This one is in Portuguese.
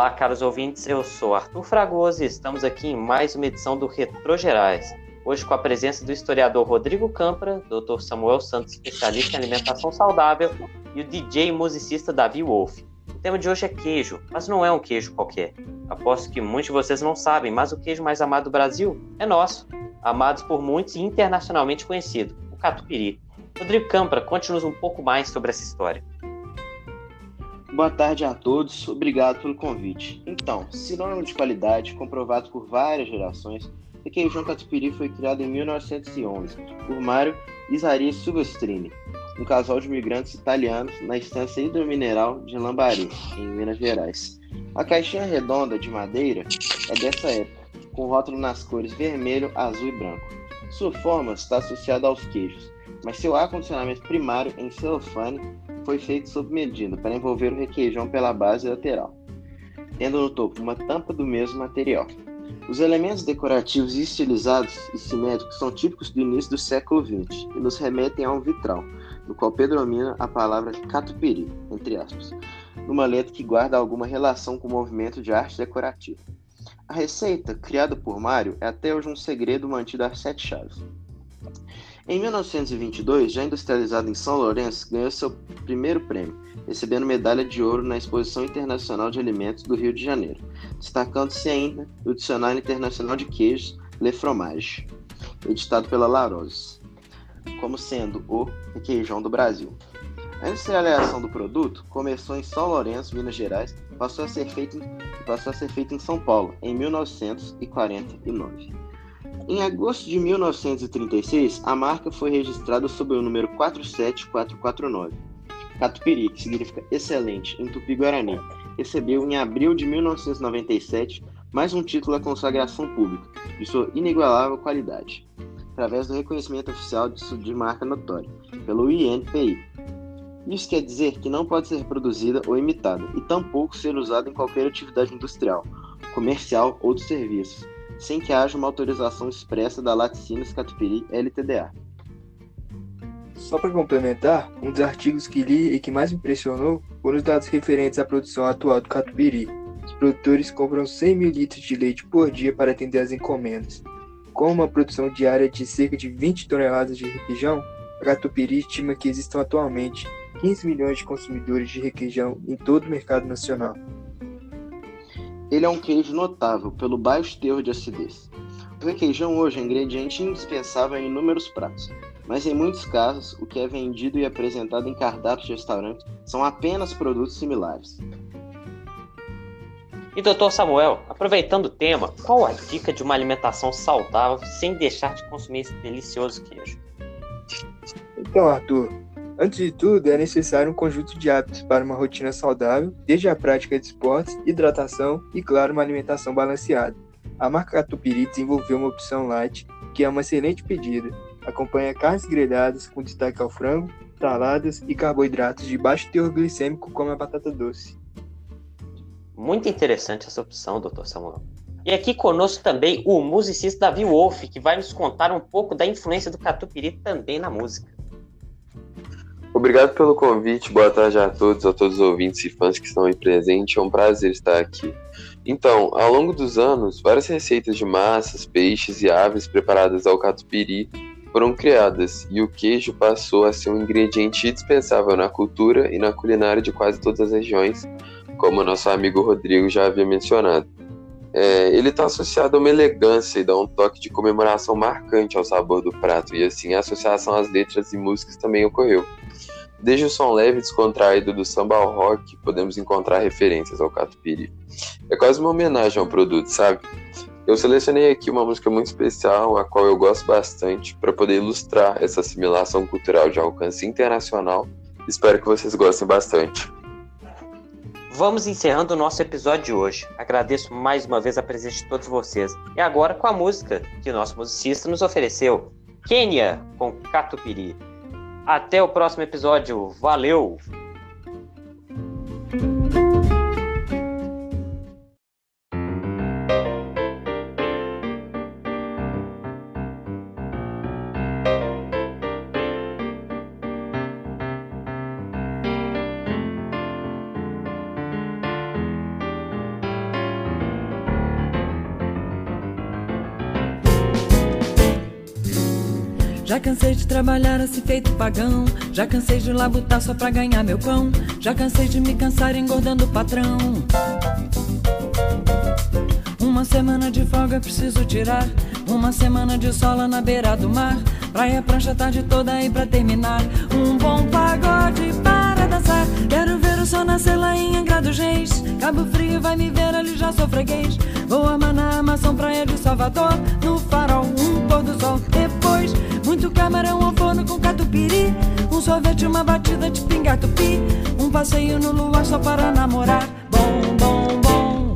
Olá, caros ouvintes, eu sou Arthur Fragoso e estamos aqui em mais uma edição do Retro Gerais. Hoje com a presença do historiador Rodrigo Campra, Dr. Samuel Santos, especialista em alimentação saudável, e o DJ e musicista Davi Wolff. O tema de hoje é queijo, mas não é um queijo qualquer. Aposto que muitos de vocês não sabem, mas o queijo mais amado do Brasil é nosso, amados por muitos e internacionalmente conhecido, o catupiry. Rodrigo Campra, conte-nos um pouco mais sobre essa história. Boa tarde a todos, obrigado pelo convite. Então, sinônimo de qualidade, comprovado por várias gerações, requeijão catupiry foi criado em 1911 por Mário Isaria Silvestrini, um casal de imigrantes italianos na estância hidromineral de Lambari, em Minas Gerais. A caixinha redonda de madeira é dessa época, com rótulo nas cores vermelho, azul e branco. Sua forma está associada aos queijos, mas seu acondicionamento primário em celofane foi feito sob medida para envolver o requeijão pela base lateral, tendo no topo uma tampa do mesmo material. Os elementos decorativos estilizados e simétricos são típicos do início do século XX e nos remetem a um vitral, no qual predomina a palavra catupiry, entre aspas, numa letra que guarda alguma relação com o movimento de arte decorativa. A receita, criada por Mário, é até hoje um segredo mantido às sete chaves. Em 1922, já industrializado em São Lourenço, ganhou seu primeiro prêmio, recebendo medalha de ouro na Exposição Internacional de Alimentos do Rio de Janeiro, destacando-se ainda no Dicionário Internacional de Queijos Le Fromage, editado pela Larose, como sendo o requeijão do Brasil. A industrialização do produto começou em São Lourenço, Minas Gerais, passou a ser feita em, passou a ser feito em São Paulo em 1949. Em agosto de 1936, a marca foi registrada sob o número 47449. Catupiry, que significa excelente em tupi-guarani, recebeu em abril de 1997 mais um título à consagração pública de sua inigualável qualidade, através do reconhecimento oficial de marca notória, pelo INPI. Isso quer dizer que não pode ser reproduzida ou imitada, e tampouco ser usada em qualquer atividade industrial, comercial ou de serviços, sem que haja uma autorização expressa da Laticínios Catupiry LTDA. Só para complementar, um dos artigos que li e que mais me impressionou foram os dados referentes à produção atual do catupiry. Os produtores compram 100 mil litros de leite por dia para atender as encomendas. Com uma produção diária de cerca de 20 toneladas de requeijão, a Catupiry estima que existam atualmente 15 milhões de consumidores de requeijão em todo o mercado nacional. Ele é um queijo notável pelo baixo teor de acidez. O requeijão hoje é ingrediente indispensável em inúmeros pratos, mas em muitos casos o que é vendido e apresentado em cardápios de restaurantes são apenas produtos similares. E doutor Samuel, aproveitando o tema, qual a dica de uma alimentação saudável sem deixar de consumir esse delicioso queijo? Então, Arthur, Antes de tudo, é necessário um conjunto de hábitos para uma rotina saudável, desde a prática de esportes, hidratação e, claro, uma alimentação balanceada. A marca Catupiry desenvolveu uma opção light, que é uma excelente pedida. Acompanha carnes grelhadas com destaque ao frango, saladas e carboidratos de baixo teor glicêmico, como a batata doce. Muito interessante essa opção, Dr. Samuel. E aqui conosco também o musicista Davi Wolff, que vai nos contar um pouco da influência do Catupiry também na música. Obrigado pelo convite, boa tarde a todos, a todos os ouvintes e fãs que estão aí presentes, é um prazer estar aqui. Então, ao longo dos anos, várias receitas de massas, peixes e aves preparadas ao catupiry foram criadas e o queijo passou a ser um ingrediente indispensável na cultura e na culinária de quase todas as regiões, como nosso amigo Rodrigo já havia mencionado. É, ele está associado a uma elegância e dá um toque de comemoração marcante ao sabor do prato, e assim a associação às letras e músicas também ocorreu. Desde o som leve e descontraído do samba ao rock, podemos encontrar referências ao catupiry. É quase uma homenagem ao produto, sabe? Eu selecionei aqui uma música muito especial, a qual eu gosto bastante, para poder ilustrar essa assimilação cultural de alcance internacional. Espero que vocês gostem bastante. Vamos encerrando o nosso episódio de hoje. Agradeço mais uma vez a presença de todos vocês. E agora com a música que o nosso musicista nos ofereceu, Kenya com Catupiry. Até o próximo episódio. Valeu! Já cansei de trabalhar assim feito pagão. Já cansei de labutar só pra ganhar meu pão. Já cansei de me cansar engordando o patrão. Uma semana de folga preciso tirar. Uma semana de sola na beira do mar. Praia, prancha, tarde toda aí pra terminar. Um bom pagode para dançar. Quero ver o sol nascer lá em Angra dos Reis. Cabo Frio vai me ver, ali já sou freguês. Vou amar na Amação, Praia de Salvador. No farol, Um uma batida de pinga tupi. Um passeio no luar só para namorar.